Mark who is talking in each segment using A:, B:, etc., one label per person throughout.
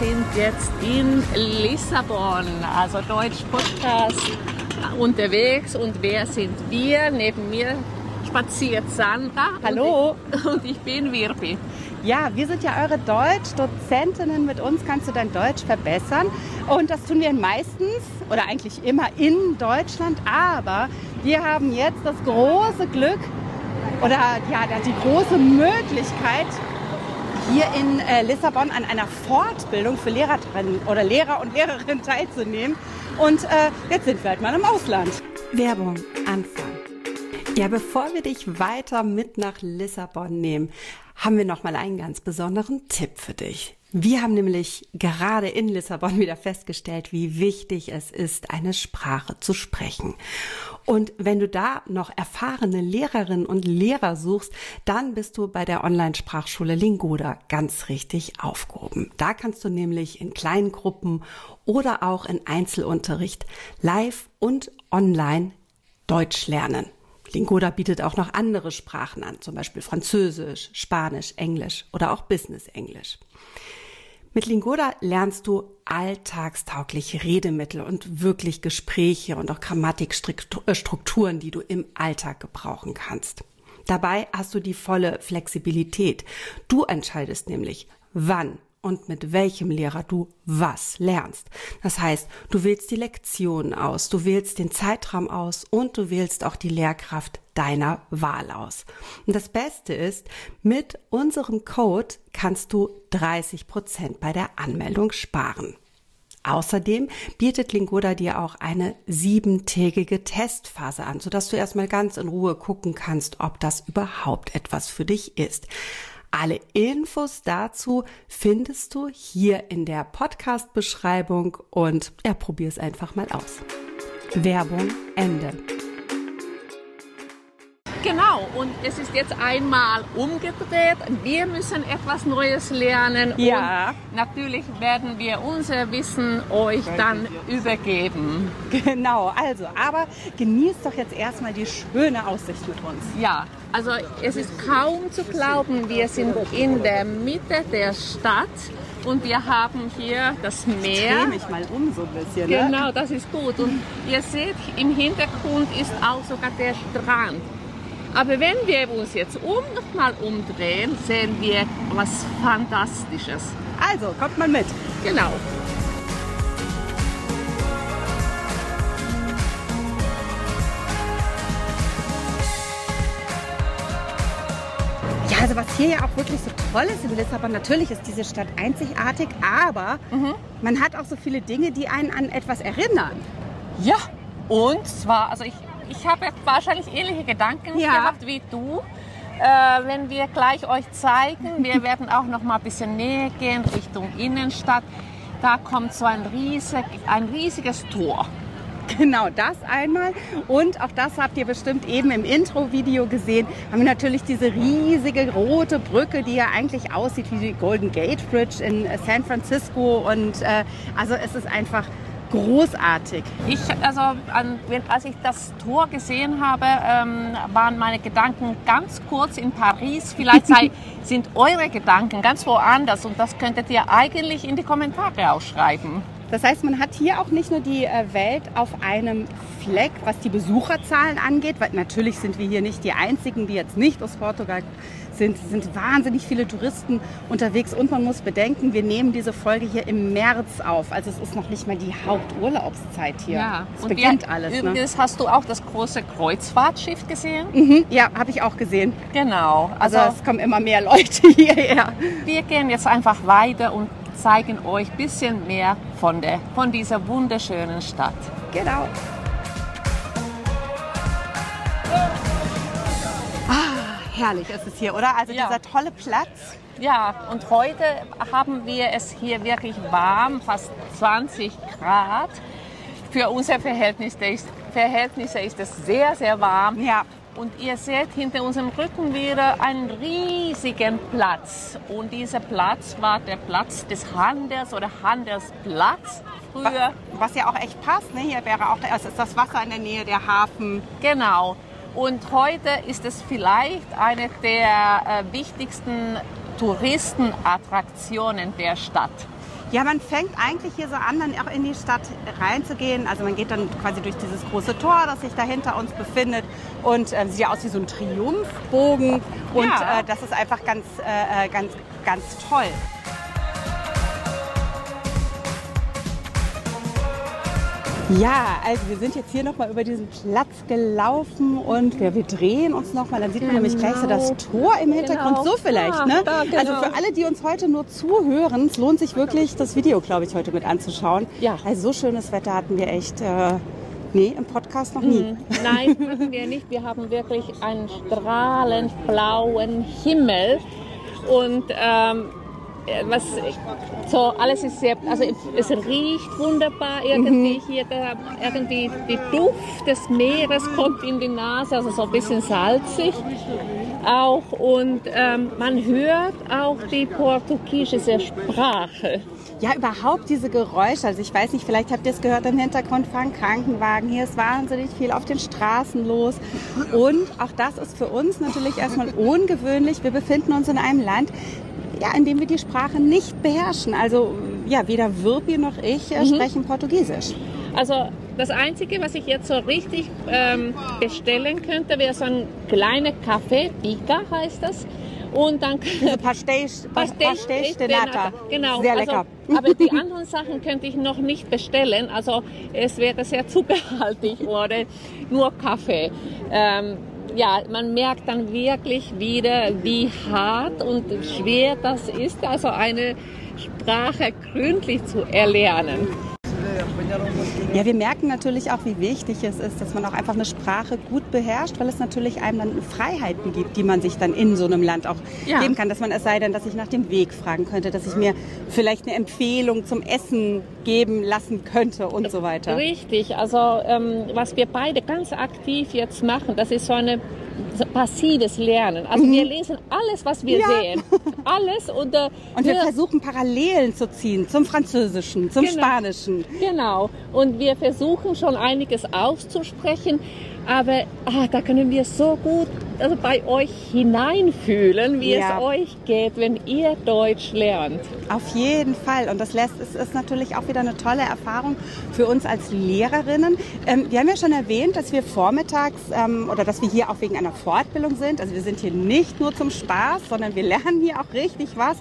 A: Wir sind jetzt in Lissabon, also Deutsch Podcast unterwegs. Und wer sind wir? Neben mir spaziert Sandra.
B: Hallo.
A: Und ich, und ich bin Wirbi.
B: Ja, wir sind ja eure Deutsch-Dozentinnen. Mit uns kannst du dein Deutsch verbessern. Und das tun wir meistens oder eigentlich immer in Deutschland. Aber wir haben jetzt das große Glück oder ja, die große Möglichkeit, hier in äh, Lissabon an einer Fortbildung für Lehrerinnen oder Lehrer und Lehrerinnen teilzunehmen. Und äh, jetzt sind wir halt mal im Ausland.
C: Werbung Anfang. Ja, bevor wir dich weiter mit nach Lissabon nehmen, haben wir noch mal einen ganz besonderen Tipp für dich. Wir haben nämlich gerade in Lissabon wieder festgestellt, wie wichtig es ist, eine Sprache zu sprechen. Und wenn du da noch erfahrene Lehrerinnen und Lehrer suchst, dann bist du bei der Online-Sprachschule Lingoda ganz richtig aufgehoben. Da kannst du nämlich in kleinen Gruppen oder auch in Einzelunterricht live und online Deutsch lernen. Lingoda bietet auch noch andere Sprachen an, zum Beispiel Französisch, Spanisch, Englisch oder auch Business Englisch. Mit Lingoda lernst du alltagstaugliche Redemittel und wirklich Gespräche und auch Grammatikstrukturen, die du im Alltag gebrauchen kannst. Dabei hast du die volle Flexibilität. Du entscheidest nämlich, wann und mit welchem Lehrer du was lernst. Das heißt, du wählst die Lektionen aus, du wählst den Zeitraum aus und du wählst auch die Lehrkraft deiner Wahl aus. Und das Beste ist, mit unserem Code kannst du 30 Prozent bei der Anmeldung sparen. Außerdem bietet Lingoda dir auch eine siebentägige Testphase an, sodass du erstmal ganz in Ruhe gucken kannst, ob das überhaupt etwas für dich ist. Alle Infos dazu findest du hier in der Podcast-Beschreibung und ja, probier es einfach mal aus. Werbung Ende.
A: Genau, und es ist jetzt einmal umgedreht. Wir müssen etwas Neues lernen.
B: Ja.
A: Und natürlich werden wir unser Wissen euch dann übergeben.
B: Genau, also, aber genießt doch jetzt erstmal die schöne Aussicht mit uns.
A: Ja, also es ist kaum zu glauben, wir sind in der Mitte der Stadt. Und wir haben hier das Meer.
B: Dreh mich mal um so ein bisschen. Ne?
A: Genau, das ist gut. Und ihr seht, im Hintergrund ist auch sogar der Strand. Aber wenn wir uns jetzt um nochmal umdrehen, sehen wir was Fantastisches.
B: Also, kommt mal mit.
A: Genau.
B: Ja, also was hier ja auch wirklich so toll ist in Lissabon, natürlich ist diese Stadt einzigartig, aber
A: Mhm.
B: man hat auch so viele Dinge, die einen an etwas erinnern.
A: Ja, und zwar, also ich, ich habe wahrscheinlich ähnliche Gedanken
B: Ja.
A: gehabt wie du. Äh, wenn wir gleich euch zeigen, wir werden auch noch mal ein bisschen näher gehen Richtung Innenstadt. Da kommt so ein, riesig, ein riesiges Tor.
B: Genau, das einmal. Und auch das habt ihr bestimmt eben im Intro-Video gesehen. Haben wir natürlich diese riesige rote Brücke, die ja eigentlich aussieht wie die Golden Gate Bridge in San Francisco. Und äh, also es ist einfach großartig.
A: Ich, also, an, als ich das Tor gesehen habe, ähm, waren meine Gedanken ganz kurz in Paris. Vielleicht sei, sind eure Gedanken ganz woanders und das könntet ihr eigentlich in die Kommentare auch schreiben.
B: Das heißt, man hat hier auch nicht nur die äh, Welt auf einem Fleck, was die Besucherzahlen angeht, weil natürlich sind wir hier nicht die Einzigen, die jetzt nicht aus Portugal sind. Es sind wahnsinnig viele Touristen unterwegs und man muss bedenken, wir nehmen diese Folge hier im März auf. Also es ist noch nicht mal die Haupturlaubszeit hier. Es
A: und
B: beginnt
A: wir,
B: alles. Ne?
A: Übrigens hast du auch das große Kreuzfahrtschiff gesehen?
B: Mhm, ja, habe ich auch gesehen.
A: Genau.
B: Also,
A: Also
B: es kommen immer mehr Leute hierher.
A: wir gehen jetzt einfach weiter und zeigen euch ein bisschen mehr von, der, von dieser wunderschönen Stadt.
B: Genau. Ah, herrlich ist es hier, oder? Also
A: Ja.
B: dieser tolle Platz.
A: Ja, und heute haben wir es hier wirklich warm, fast 20 Grad. Für unsere Verhältnisse ist, Verhältnisse ist es sehr, sehr warm.
B: Ja.
A: Und ihr seht hinter unserem Rücken wieder einen riesigen Platz. Und dieser Platz war der Platz des Handels oder Handelsplatz früher.
B: Was ja auch echt passt, ne? Hier wäre auch, es ist das Wasser in der Nähe, der Hafen.
A: Genau. Und heute ist es vielleicht eine der äh, wichtigsten Touristenattraktionen der Stadt?
B: Ja, man fängt eigentlich hier so an, dann auch in die Stadt reinzugehen. Also man geht dann quasi durch dieses große Tor, das sich da hinter uns befindet und äh, sieht ja aus wie so ein Triumphbogen. Und
A: Ja.
B: äh, das ist einfach ganz, äh, äh, ganz, ganz toll. Ja, also wir sind jetzt hier nochmal über diesen Platz gelaufen und wir, wir drehen uns nochmal. Dann sieht man nämlich gleich so das Tor im Hintergrund.
A: Genau.
B: So vielleicht,
A: Ah,
B: ne?
A: da, genau.
B: Also für alle, die uns heute nur zuhören, es lohnt sich wirklich, das Video, glaube ich, heute mit anzuschauen.
A: Ja.
B: Also so schönes Wetter hatten wir echt, äh, nee, im Podcast noch nie.
A: Nein, hatten wir nicht. Wir haben wirklich einen strahlend blauen Himmel und ähm, was so alles ist sehr, also es riecht wunderbar irgendwie hier, da, irgendwie die Duft des Meeres kommt in die Nase, also so ein bisschen salzig auch und ähm, man hört auch die portugiesische Sprache.
B: Ja, überhaupt diese Geräusche. Also ich weiß nicht, vielleicht habt ihr es gehört, im Hintergrund fahren Krankenwagen. Hier ist wahnsinnig viel auf den Straßen los. Und auch das ist für uns natürlich erstmal ungewöhnlich. Wir befinden uns in einem Land, ja, in dem wir die Sprache nicht beherrschen. Also ja, weder Wirpi noch ich äh, sprechen Portugiesisch.
A: Also das Einzige, was ich jetzt so richtig ähm, bestellen könnte, wäre so ein kleiner Kaffee, Pica heißt das. Und dann
B: Diese Pastéis, Pastéis de Nata.
A: Genau.
B: Sehr
A: also,
B: lecker.
A: aber die anderen Sachen könnte ich noch nicht bestellen. Also es wäre sehr zuckerhaltig oder nur Kaffee. Ähm, ja, man merkt dann wirklich wieder, wie hart und schwer das ist, also eine Sprache gründlich zu erlernen.
B: Ja, wir merken natürlich auch, wie wichtig es ist, dass man auch einfach eine Sprache gut beherrscht, weil es natürlich einem dann Freiheiten gibt, die man sich dann in so einem Land auch
A: Ja.
B: geben kann. Dass man es sei denn, dass ich nach dem Weg fragen könnte, dass ich mir vielleicht eine Empfehlung zum Essen geben lassen könnte und so weiter.
A: Richtig, also ähm, was wir beide ganz aktiv jetzt machen, das ist so eine passives Lernen. Also wir lesen alles, was wir
B: Mhm. Ja.
A: sehen. Alles und, äh,
B: Und wir
A: wir-
B: versuchen Parallelen zu ziehen zum Französischen, zum
A: Genau.
B: Spanischen.
A: Genau. Und wir versuchen schon einiges auszusprechen, aber ah, da können wir so gut also bei euch hineinfühlen, wie
B: Ja.
A: es euch geht, wenn ihr Deutsch lernt.
B: Auf jeden Fall. Und das lässt, es ist natürlich auch wieder eine tolle Erfahrung für uns als Lehrerinnen. Ähm, wir haben ja schon erwähnt, dass wir vormittags ähm, oder dass wir hier auch wegen einer Fortbildung sind. Also wir sind hier nicht nur zum Spaß, sondern wir lernen hier auch richtig was.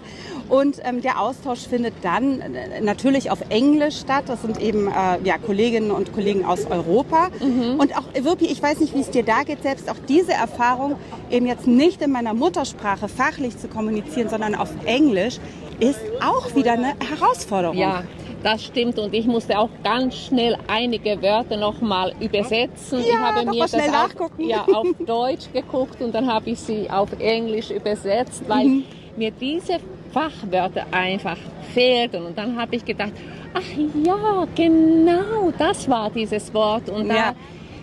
B: Und ähm, der Austausch findet dann äh, natürlich auf Englisch statt. Das sind eben äh, ja, Kolleginnen und Kollegen aus Europa. Und auch Wirpi, ich weiß nicht, wie es dir da geht, selbst auch diese Erfahrung, eben jetzt nicht in meiner Muttersprache fachlich zu kommunizieren, sondern auf Englisch, ist auch wieder eine Herausforderung.
A: Ja, das stimmt und ich musste auch ganz schnell einige Wörter nochmal übersetzen. ich
B: Ja,
A: habe
B: noch
A: mir das auf, ja, auf Deutsch geguckt und dann habe ich sie auf Englisch übersetzt, weil
B: Mhm.
A: mir diese Fachwörter einfach fehlten und dann habe ich gedacht, ach ja, genau, das war dieses Wort und
B: Ja.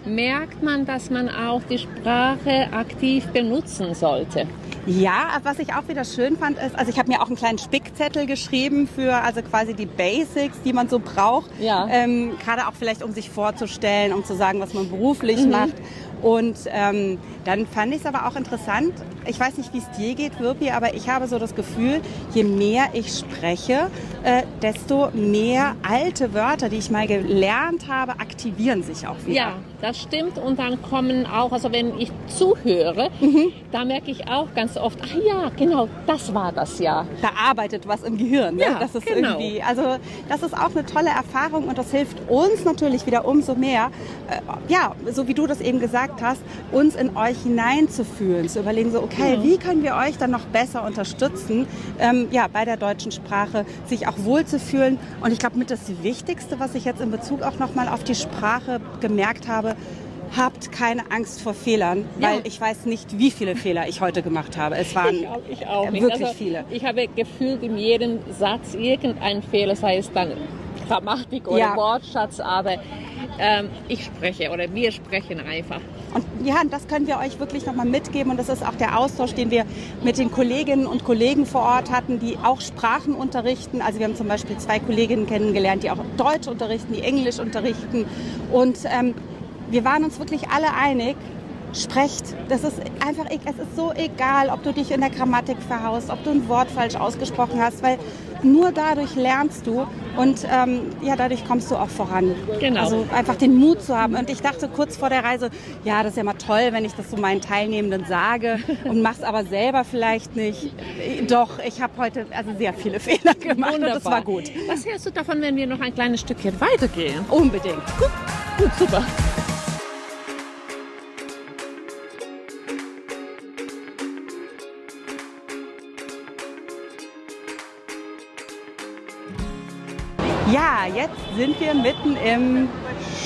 A: da merkt man, dass man auch die Sprache aktiv benutzen sollte.
B: Ja, was ich auch wieder schön fand, ist, also ich habe mir auch einen kleinen Spickzettel geschrieben für also quasi die Basics, die man so braucht.
A: Ja.
B: Ähm, Gerade auch vielleicht, um sich vorzustellen, um zu sagen, was man beruflich
A: Mhm.
B: macht. Und ähm, dann fand ich es aber auch interessant. Ich weiß nicht, wie es dir geht, Wirpi, aber ich habe so das Gefühl, je mehr ich spreche, äh, desto mehr alte Wörter, die ich mal gelernt habe, aktivieren sich auch wieder.
A: Ja, das stimmt. Und dann kommen auch, also wenn ich zuhöre,
B: Mhm.
A: da merke ich auch ganz oft, ah ja, genau, das war das ja.
B: da arbeitet was im Gehirn. Ne?
A: Ja,
B: das ist
A: genau.
B: irgendwie, also das ist auch eine tolle Erfahrung und das hilft uns natürlich wieder umso mehr, äh, ja, so wie du das eben gesagt hast, uns in euch hineinzufühlen, zu überlegen, so okay, wie können wir euch dann noch besser unterstützen, ähm, ja, bei der deutschen Sprache, sich auch wohlzufühlen. Und ich glaube, mit das Wichtigste, was ich jetzt in Bezug auch nochmal auf die Sprache gemerkt habe, Habt keine Angst vor Fehlern,
A: Ja.
B: weil ich weiß nicht, wie viele Fehler ich heute gemacht habe. Es waren
A: Ich auch, ich auch
B: wirklich
A: also,
B: viele.
A: Ich habe gefühlt in jedem Satz irgendein Fehler, sei es dann Grammatik oder
B: Ja.
A: Wortschatz, aber ähm, ich spreche oder wir sprechen einfach.
B: Und ja, das können wir euch wirklich nochmal mitgeben. Und das ist auch der Austausch, den wir mit den Kolleginnen und Kollegen vor Ort hatten, die auch Sprachen unterrichten. Also wir haben zum Beispiel zwei Kolleginnen kennengelernt, die auch Deutsch unterrichten, die Englisch unterrichten. Und ähm, wir waren uns wirklich alle einig, sprecht. Das ist einfach, e- es ist so egal, ob du dich in der Grammatik verhaust, ob du ein Wort falsch ausgesprochen hast, weil nur dadurch lernst du und ähm, ja, dadurch kommst du auch voran.
A: Genau.
B: Also einfach den Mut zu haben. Und ich dachte kurz vor der Reise, ja, das ist ja mal toll, wenn ich das so meinen Teilnehmenden sage und mach's aber selber vielleicht nicht. Doch, ich habe heute also sehr viele Fehler gemacht und das war gut.
A: Was hältst du davon, wenn wir noch ein kleines Stückchen weitergehen?
B: Unbedingt. Gut.
A: Gut, super.
B: Ja, jetzt sind wir mitten im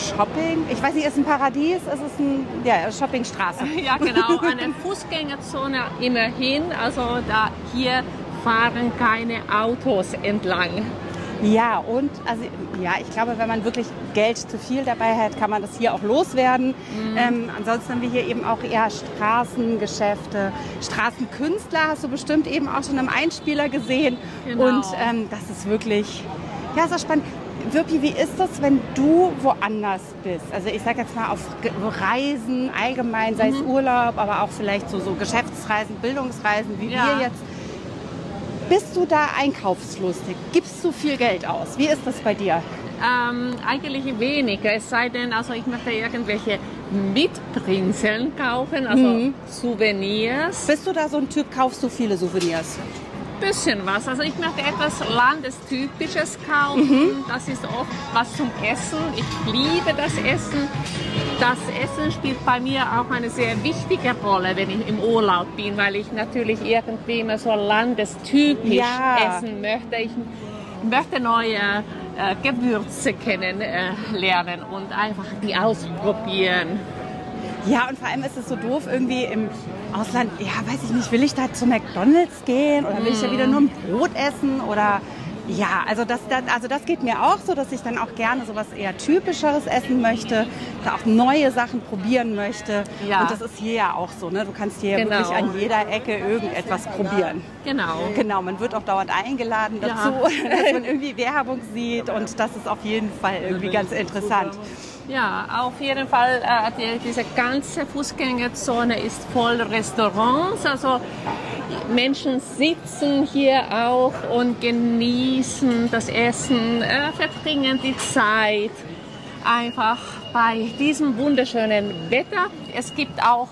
B: Shopping. Ich weiß nicht, ist es ein Paradies? Ist es ein ja, Shoppingstraße?
A: Ja, genau, eine Fußgängerzone immerhin. Also da hier fahren keine Autos entlang.
B: Ja, und also ja, ich glaube, wenn man wirklich Geld zu viel dabei hat, kann man das hier auch loswerden. Ähm, ansonsten haben wir hier eben auch eher Straßengeschäfte, Straßenkünstler hast du bestimmt eben auch schon im Einspieler gesehen.
A: Genau.
B: Und ähm, das ist wirklich, ja, so spannend. Wirpi, wie ist das, wenn du woanders bist? Also ich sage jetzt mal auf Reisen allgemein, sei es Urlaub, aber auch vielleicht so, so Geschäftsreisen, Bildungsreisen wie
A: Ja.
B: wir jetzt. Bist du da einkaufslustig? Gibst du viel Geld aus? Wie ist das bei dir?
A: Ähm, eigentlich weniger, es sei denn, also ich möchte irgendwelche Mitbringseln kaufen, also Souvenirs.
B: Bist du da so ein Typ, kaufst du viele Souvenirs?
A: Bisschen was. Also ich möchte etwas Landestypisches kaufen. Das ist oft was zum Essen. Ich liebe das Essen. Das Essen spielt bei mir auch eine sehr wichtige Rolle, wenn ich im Urlaub bin, weil ich natürlich irgendwie immer so landestypisch
B: Ja.
A: essen möchte. Ich möchte neue äh, Gewürze kennenlernen und einfach die ausprobieren.
B: Ja, und vor allem ist es so doof, irgendwie im Ausland, ja, weiß ich nicht, will ich da zu McDonalds gehen oder will ich da wieder nur ein Brot essen oder ja, also das, das, also das geht mir auch so, dass ich dann auch gerne sowas eher typischeres essen möchte, da auch neue Sachen probieren möchte.
A: Ja.
B: Und das ist hier ja auch so, ne? Du kannst hier
A: Genau.
B: wirklich an jeder Ecke irgendetwas probieren.
A: Genau.
B: Genau, man wird auch dauernd eingeladen
A: Ja.
B: dazu, dass man irgendwie Werbung sieht und das ist auf jeden Fall irgendwie ganz interessant.
A: Ja, auf jeden Fall, äh, die, diese ganze Fußgängerzone ist voll Restaurants. Also Menschen sitzen hier auch und genießen das Essen, äh, verbringen die Zeit einfach bei diesem wunderschönen Wetter. Es gibt auch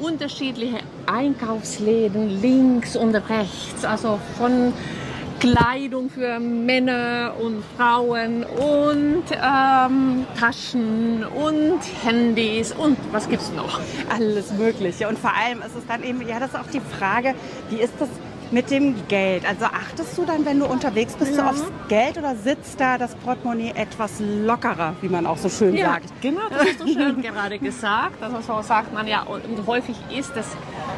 A: unterschiedliche Einkaufsläden links und rechts, also von Kleidung für Männer und Frauen und ähm, Taschen und Handys und was gibt's noch?
B: Alles Mögliche. Und vor allem ist es dann eben, ja, das ist auch die Frage, wie ist das mit dem Geld? Also achtest du dann, wenn du unterwegs bist, so aufs Geld oder sitzt da das Portemonnaie etwas lockerer, wie man auch so schön sagt?
A: genau, das hast du schön gerade gesagt. Also so sagt man ja und häufig ist es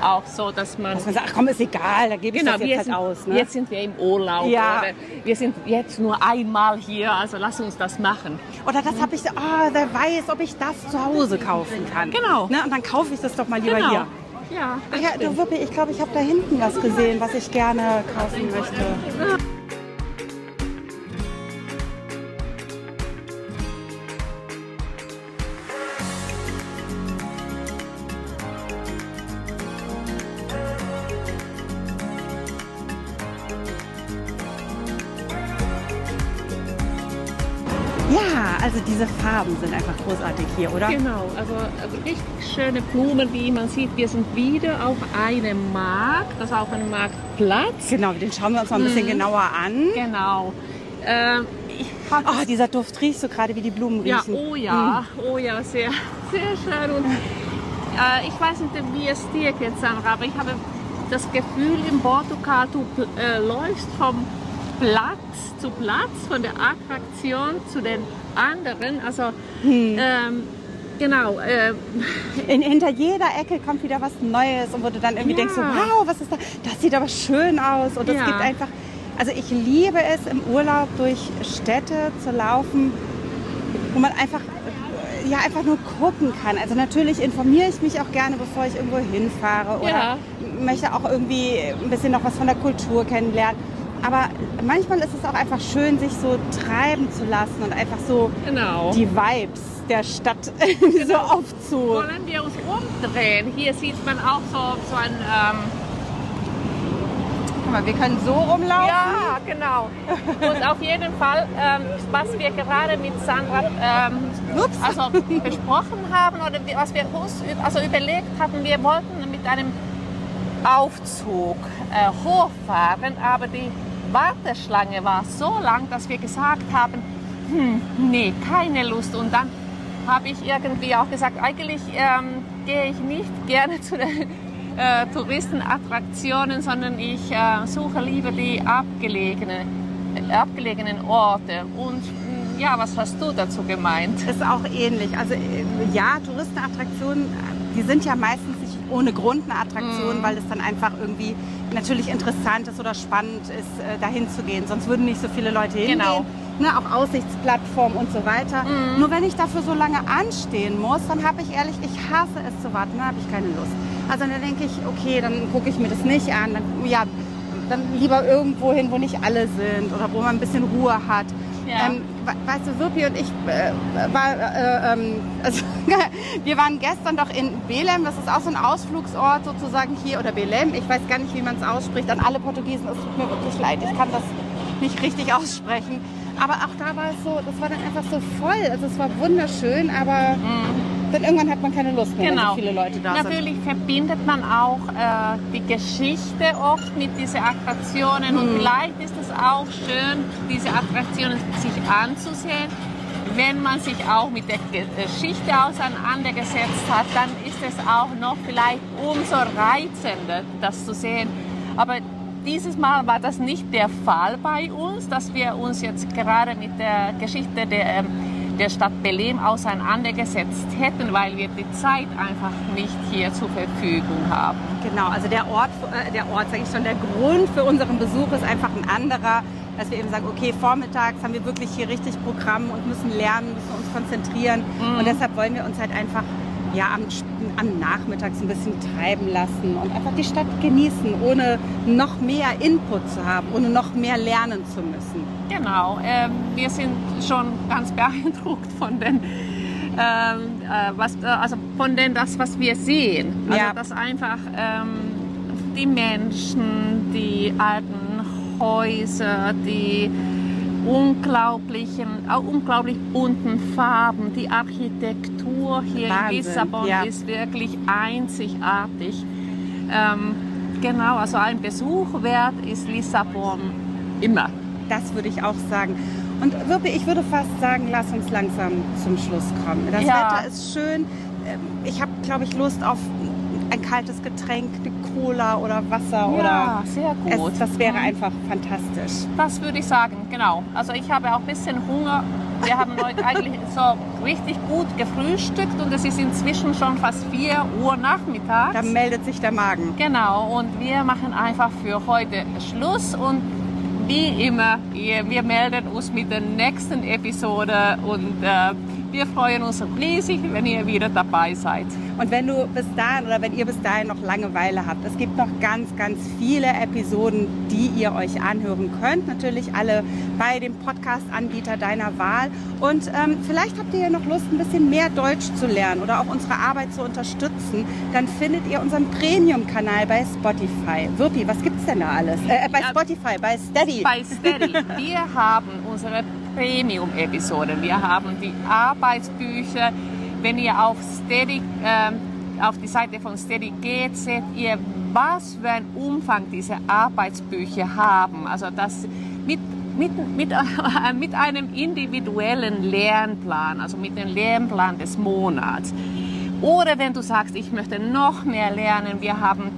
A: auch so, dass man
B: Dass man sagt, ach komm, ist egal, da gebe ich
A: Genau,
B: das jetzt
A: sind,
B: halt aus. Ne?
A: jetzt sind wir im Urlaub.
B: Ja.
A: Wir sind jetzt nur einmal hier, also lass uns das machen.
B: Oder das habe ich so, ah, wer weiß, ob ich das zu Hause kaufen kann.
A: Genau.
B: Ne? Und dann kaufe ich das doch mal lieber
A: Genau.
B: hier.
A: Ja,
B: Ach ja, du Wuppi, ich glaube, ich habe da hinten was gesehen, was ich gerne kaufen möchte. Also diese Farben sind einfach großartig hier, oder?
A: Genau, also also richtig schöne Blumen, wie man sieht. Wir sind wieder auf einem Markt, das ist auf einem Marktplatz.
B: Genau, den schauen wir uns mal ein bisschen genauer an.
A: Genau. Ähm,
B: Oh, dieser Duft riecht so gerade wie die Blumen
A: ja,
B: riechen.
A: oh ja, oh ja, sehr, sehr schön. Und äh, ich weiß nicht, wie es dir geht, Sandra, aber ich habe das Gefühl, in Portugal, du äh, läufst vom Platz zu Platz, von der Attraktion zu den anderen. Also, ähm, genau. Äh,
B: In, hinter jeder Ecke kommt wieder was Neues und wo du dann irgendwie
A: Ja.
B: denkst, so, wow, was ist da? Das sieht aber schön aus. Und es
A: Ja.
B: gibt einfach, also ich liebe es im Urlaub durch Städte zu laufen, wo man einfach, äh, ja, einfach nur gucken kann. Also natürlich informiere ich mich auch gerne, bevor ich irgendwo hinfahre oder
A: Ja.
B: möchte auch irgendwie ein bisschen noch was von der Kultur kennenlernen. Aber manchmal ist es auch einfach schön, sich so treiben zu lassen und einfach so
A: Genau.
B: die Vibes der Stadt so aufzu.
A: Wollen wir uns umdrehen? Hier sieht man auch so, so ein... Ähm,
B: Guck mal, wir können so rumlaufen.
A: ja, genau. Und auf jeden Fall, ähm, was wir gerade mit Sandra ähm, also besprochen haben oder was wir uns also überlegt hatten, wir wollten mit einem Aufzug äh, hochfahren, aber die Warteschlange war so lang, dass wir gesagt haben, hm, nee, keine Lust. Und dann habe ich irgendwie auch gesagt, eigentlich ähm, gehe ich nicht gerne zu den äh, Touristenattraktionen, sondern ich äh, suche lieber die abgelegenen, äh, abgelegenen Orte. Und mh, ja, was hast du dazu gemeint?
B: Ist auch ähnlich. Also äh, ja, Touristenattraktionen, die sind ja meistens ohne Grund eine Attraktion,
A: Mhm.
B: weil es dann einfach irgendwie natürlich interessant ist oder spannend ist, äh, dahin zu gehen. Sonst würden nicht so viele Leute hingehen.
A: Genau.
B: Ne, auch Aussichtsplattformen und so weiter.
A: Mhm.
B: Nur wenn ich dafür so lange anstehen muss, dann habe ich ehrlich, ich hasse es zu warten, dann habe ich keine Lust. Also dann denke ich, okay, dann gucke ich mir das nicht an. Dann, ja, dann lieber irgendwo hin, wo nicht alle sind oder wo man ein bisschen Ruhe hat.
A: Ja.
B: Ähm, we- weißt du, Wirpi und ich äh, war, äh, ähm, also, wir waren gestern doch in Belem, das ist auch so ein Ausflugsort sozusagen hier, oder Belem, ich weiß gar nicht, wie man es ausspricht, an alle Portugiesen, es tut mir wirklich leid, ich kann das nicht richtig aussprechen. Aber auch da war es so, das war dann einfach so voll, also es war wunderschön, aber dann irgendwann hat man keine Lust mehr, wenn
A: Genau.
B: so viele Leute da sind.
A: Natürlich verbindet man auch äh, die Geschichte oft mit diesen Attraktionen
B: Mhm.
A: und vielleicht ist es auch schön, diese Attraktionen sich anzusehen. Wenn man sich auch mit der Ge- Geschichte auseinandergesetzt hat, dann ist es auch noch vielleicht umso reizender, das zu sehen. Aber dieses Mal war das nicht der Fall bei uns, dass wir uns jetzt gerade mit der Geschichte der, ähm, der Stadt Belém auseinandergesetzt hätten, weil wir die Zeit einfach nicht hier zur Verfügung haben.
B: Genau, also der Ort, äh, der Ort, sage ich schon, der Grund für unseren Besuch ist einfach ein anderer, dass wir eben sagen, okay, vormittags haben wir wirklich hier richtig Programm und müssen lernen, müssen uns konzentrieren und deshalb wollen wir uns halt einfach ja, am, am Nachmittag so ein bisschen treiben lassen und einfach die Stadt genießen, ohne noch mehr Input zu haben, ohne noch mehr lernen zu müssen.
A: Genau, ähm, wir sind schon ganz beeindruckt von den, ähm, äh, was, äh, also von den das, was wir sehen. Also
B: Ja.
A: dass einfach ähm, die Menschen, die alten Häuser, die unglaublichen, auch unglaublich bunten Farben, die Architektur hier
B: Wahnsinn,
A: in Lissabon
B: ja.
A: ist wirklich einzigartig. Ähm, genau, also ein Besuch wert ist Lissabon immer.
B: Das würde ich auch sagen. Und Wirpi, ich würde fast sagen, lass uns langsam zum Schluss kommen. Das
A: Ja.
B: Wetter ist schön. Ähm, Ich habe, glaube ich, Lust auf ein kaltes Getränk, eine Cola oder Wasser
A: Ja,
B: oder
A: sehr
B: es,
A: gut.
B: das wäre
A: Mhm.
B: einfach fantastisch.
A: Das würde ich sagen, genau. Also ich habe auch ein bisschen Hunger. Wir haben heute eigentlich so richtig gut gefrühstückt und es ist inzwischen schon fast 4 Uhr nachmittags.
B: Da meldet sich der Magen.
A: Genau, und wir machen einfach für heute Schluss und wie immer, wir wir melden uns mit der nächsten Episode und äh, wir freuen uns riesig, wenn ihr wieder dabei seid.
B: Und wenn du bis dahin oder wenn ihr bis dahin noch Langeweile habt, es gibt noch ganz, ganz viele Episoden, die ihr euch anhören könnt. Natürlich alle bei dem Podcast-Anbieter deiner Wahl. Und ähm, vielleicht habt ihr ja noch Lust, ein bisschen mehr Deutsch zu lernen oder auch unsere Arbeit zu unterstützen. Dann findet ihr unseren Premium-Kanal bei Spotify. Wirpi, was gibt's denn da alles? Äh, bei
A: Ja.
B: Spotify, bei Steady.
A: Bei Steady, wir haben unsere Premium-Episoden. Wir haben die Arbeitsbücher. Wenn ihr auf Steady, ähm, auf die Seite von Steady geht, seht ihr, was für einen Umfang diese Arbeitsbücher haben. Also das mit, mit, mit, äh, mit einem individuellen Lernplan, also mit dem Lernplan des Monats. Oder wenn du sagst, ich möchte noch mehr lernen, wir haben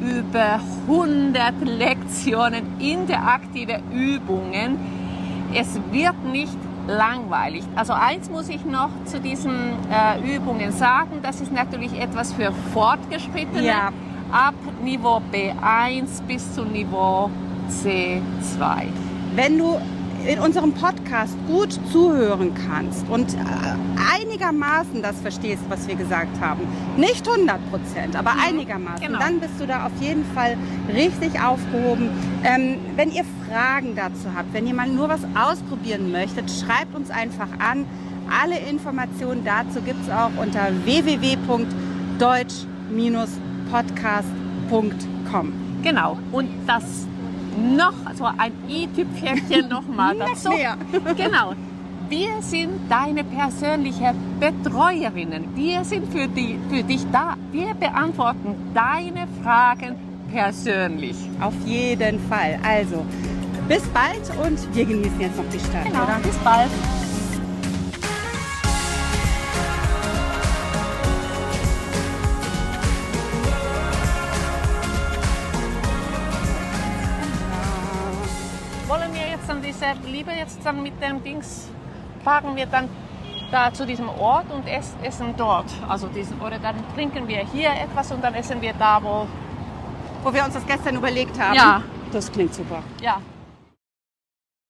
A: über 100 Lektionen interaktive Übungen. Es wird nicht langweilig. Also eins muss ich noch zu diesen äh, Übungen sagen, das ist natürlich etwas für Fortgeschrittene.
B: Ja.
A: Ab Niveau B1 bis zu Niveau C2.
B: Wenn du in unserem Podcast gut zuhören kannst und äh, einigermaßen das verstehst, was wir gesagt haben, nicht 100 Prozent, aber einigermaßen,
A: genau.
B: dann bist du da auf jeden Fall richtig aufgehoben. Ähm, wenn ihr Fragen dazu habt, wenn ihr mal nur was ausprobieren möchtet, schreibt uns einfach an. Alle Informationen dazu gibt es auch unter www.deutsch-podcast.com.
A: Genau. Und das noch, so ein i-Tüpfelchen nochmal
B: Noch
A: dazu.
B: mehr.
A: genau. Wir sind deine persönliche Betreuerinnen. Wir sind für, die, für dich da. Wir beantworten deine Fragen persönlich.
B: Auf jeden Fall. Also, bis bald und wir genießen jetzt noch die Stadt,
A: Genau.
B: oder?
A: Bis bald. Diese, lieber jetzt dann mit dem Dings, fahren wir dann da zu diesem Ort und ess, essen dort. Also diesen, oder dann trinken wir hier etwas und dann essen wir da, wo,
B: Wo wir uns das gestern überlegt haben.
A: Ja.
B: Das klingt super.
A: ja,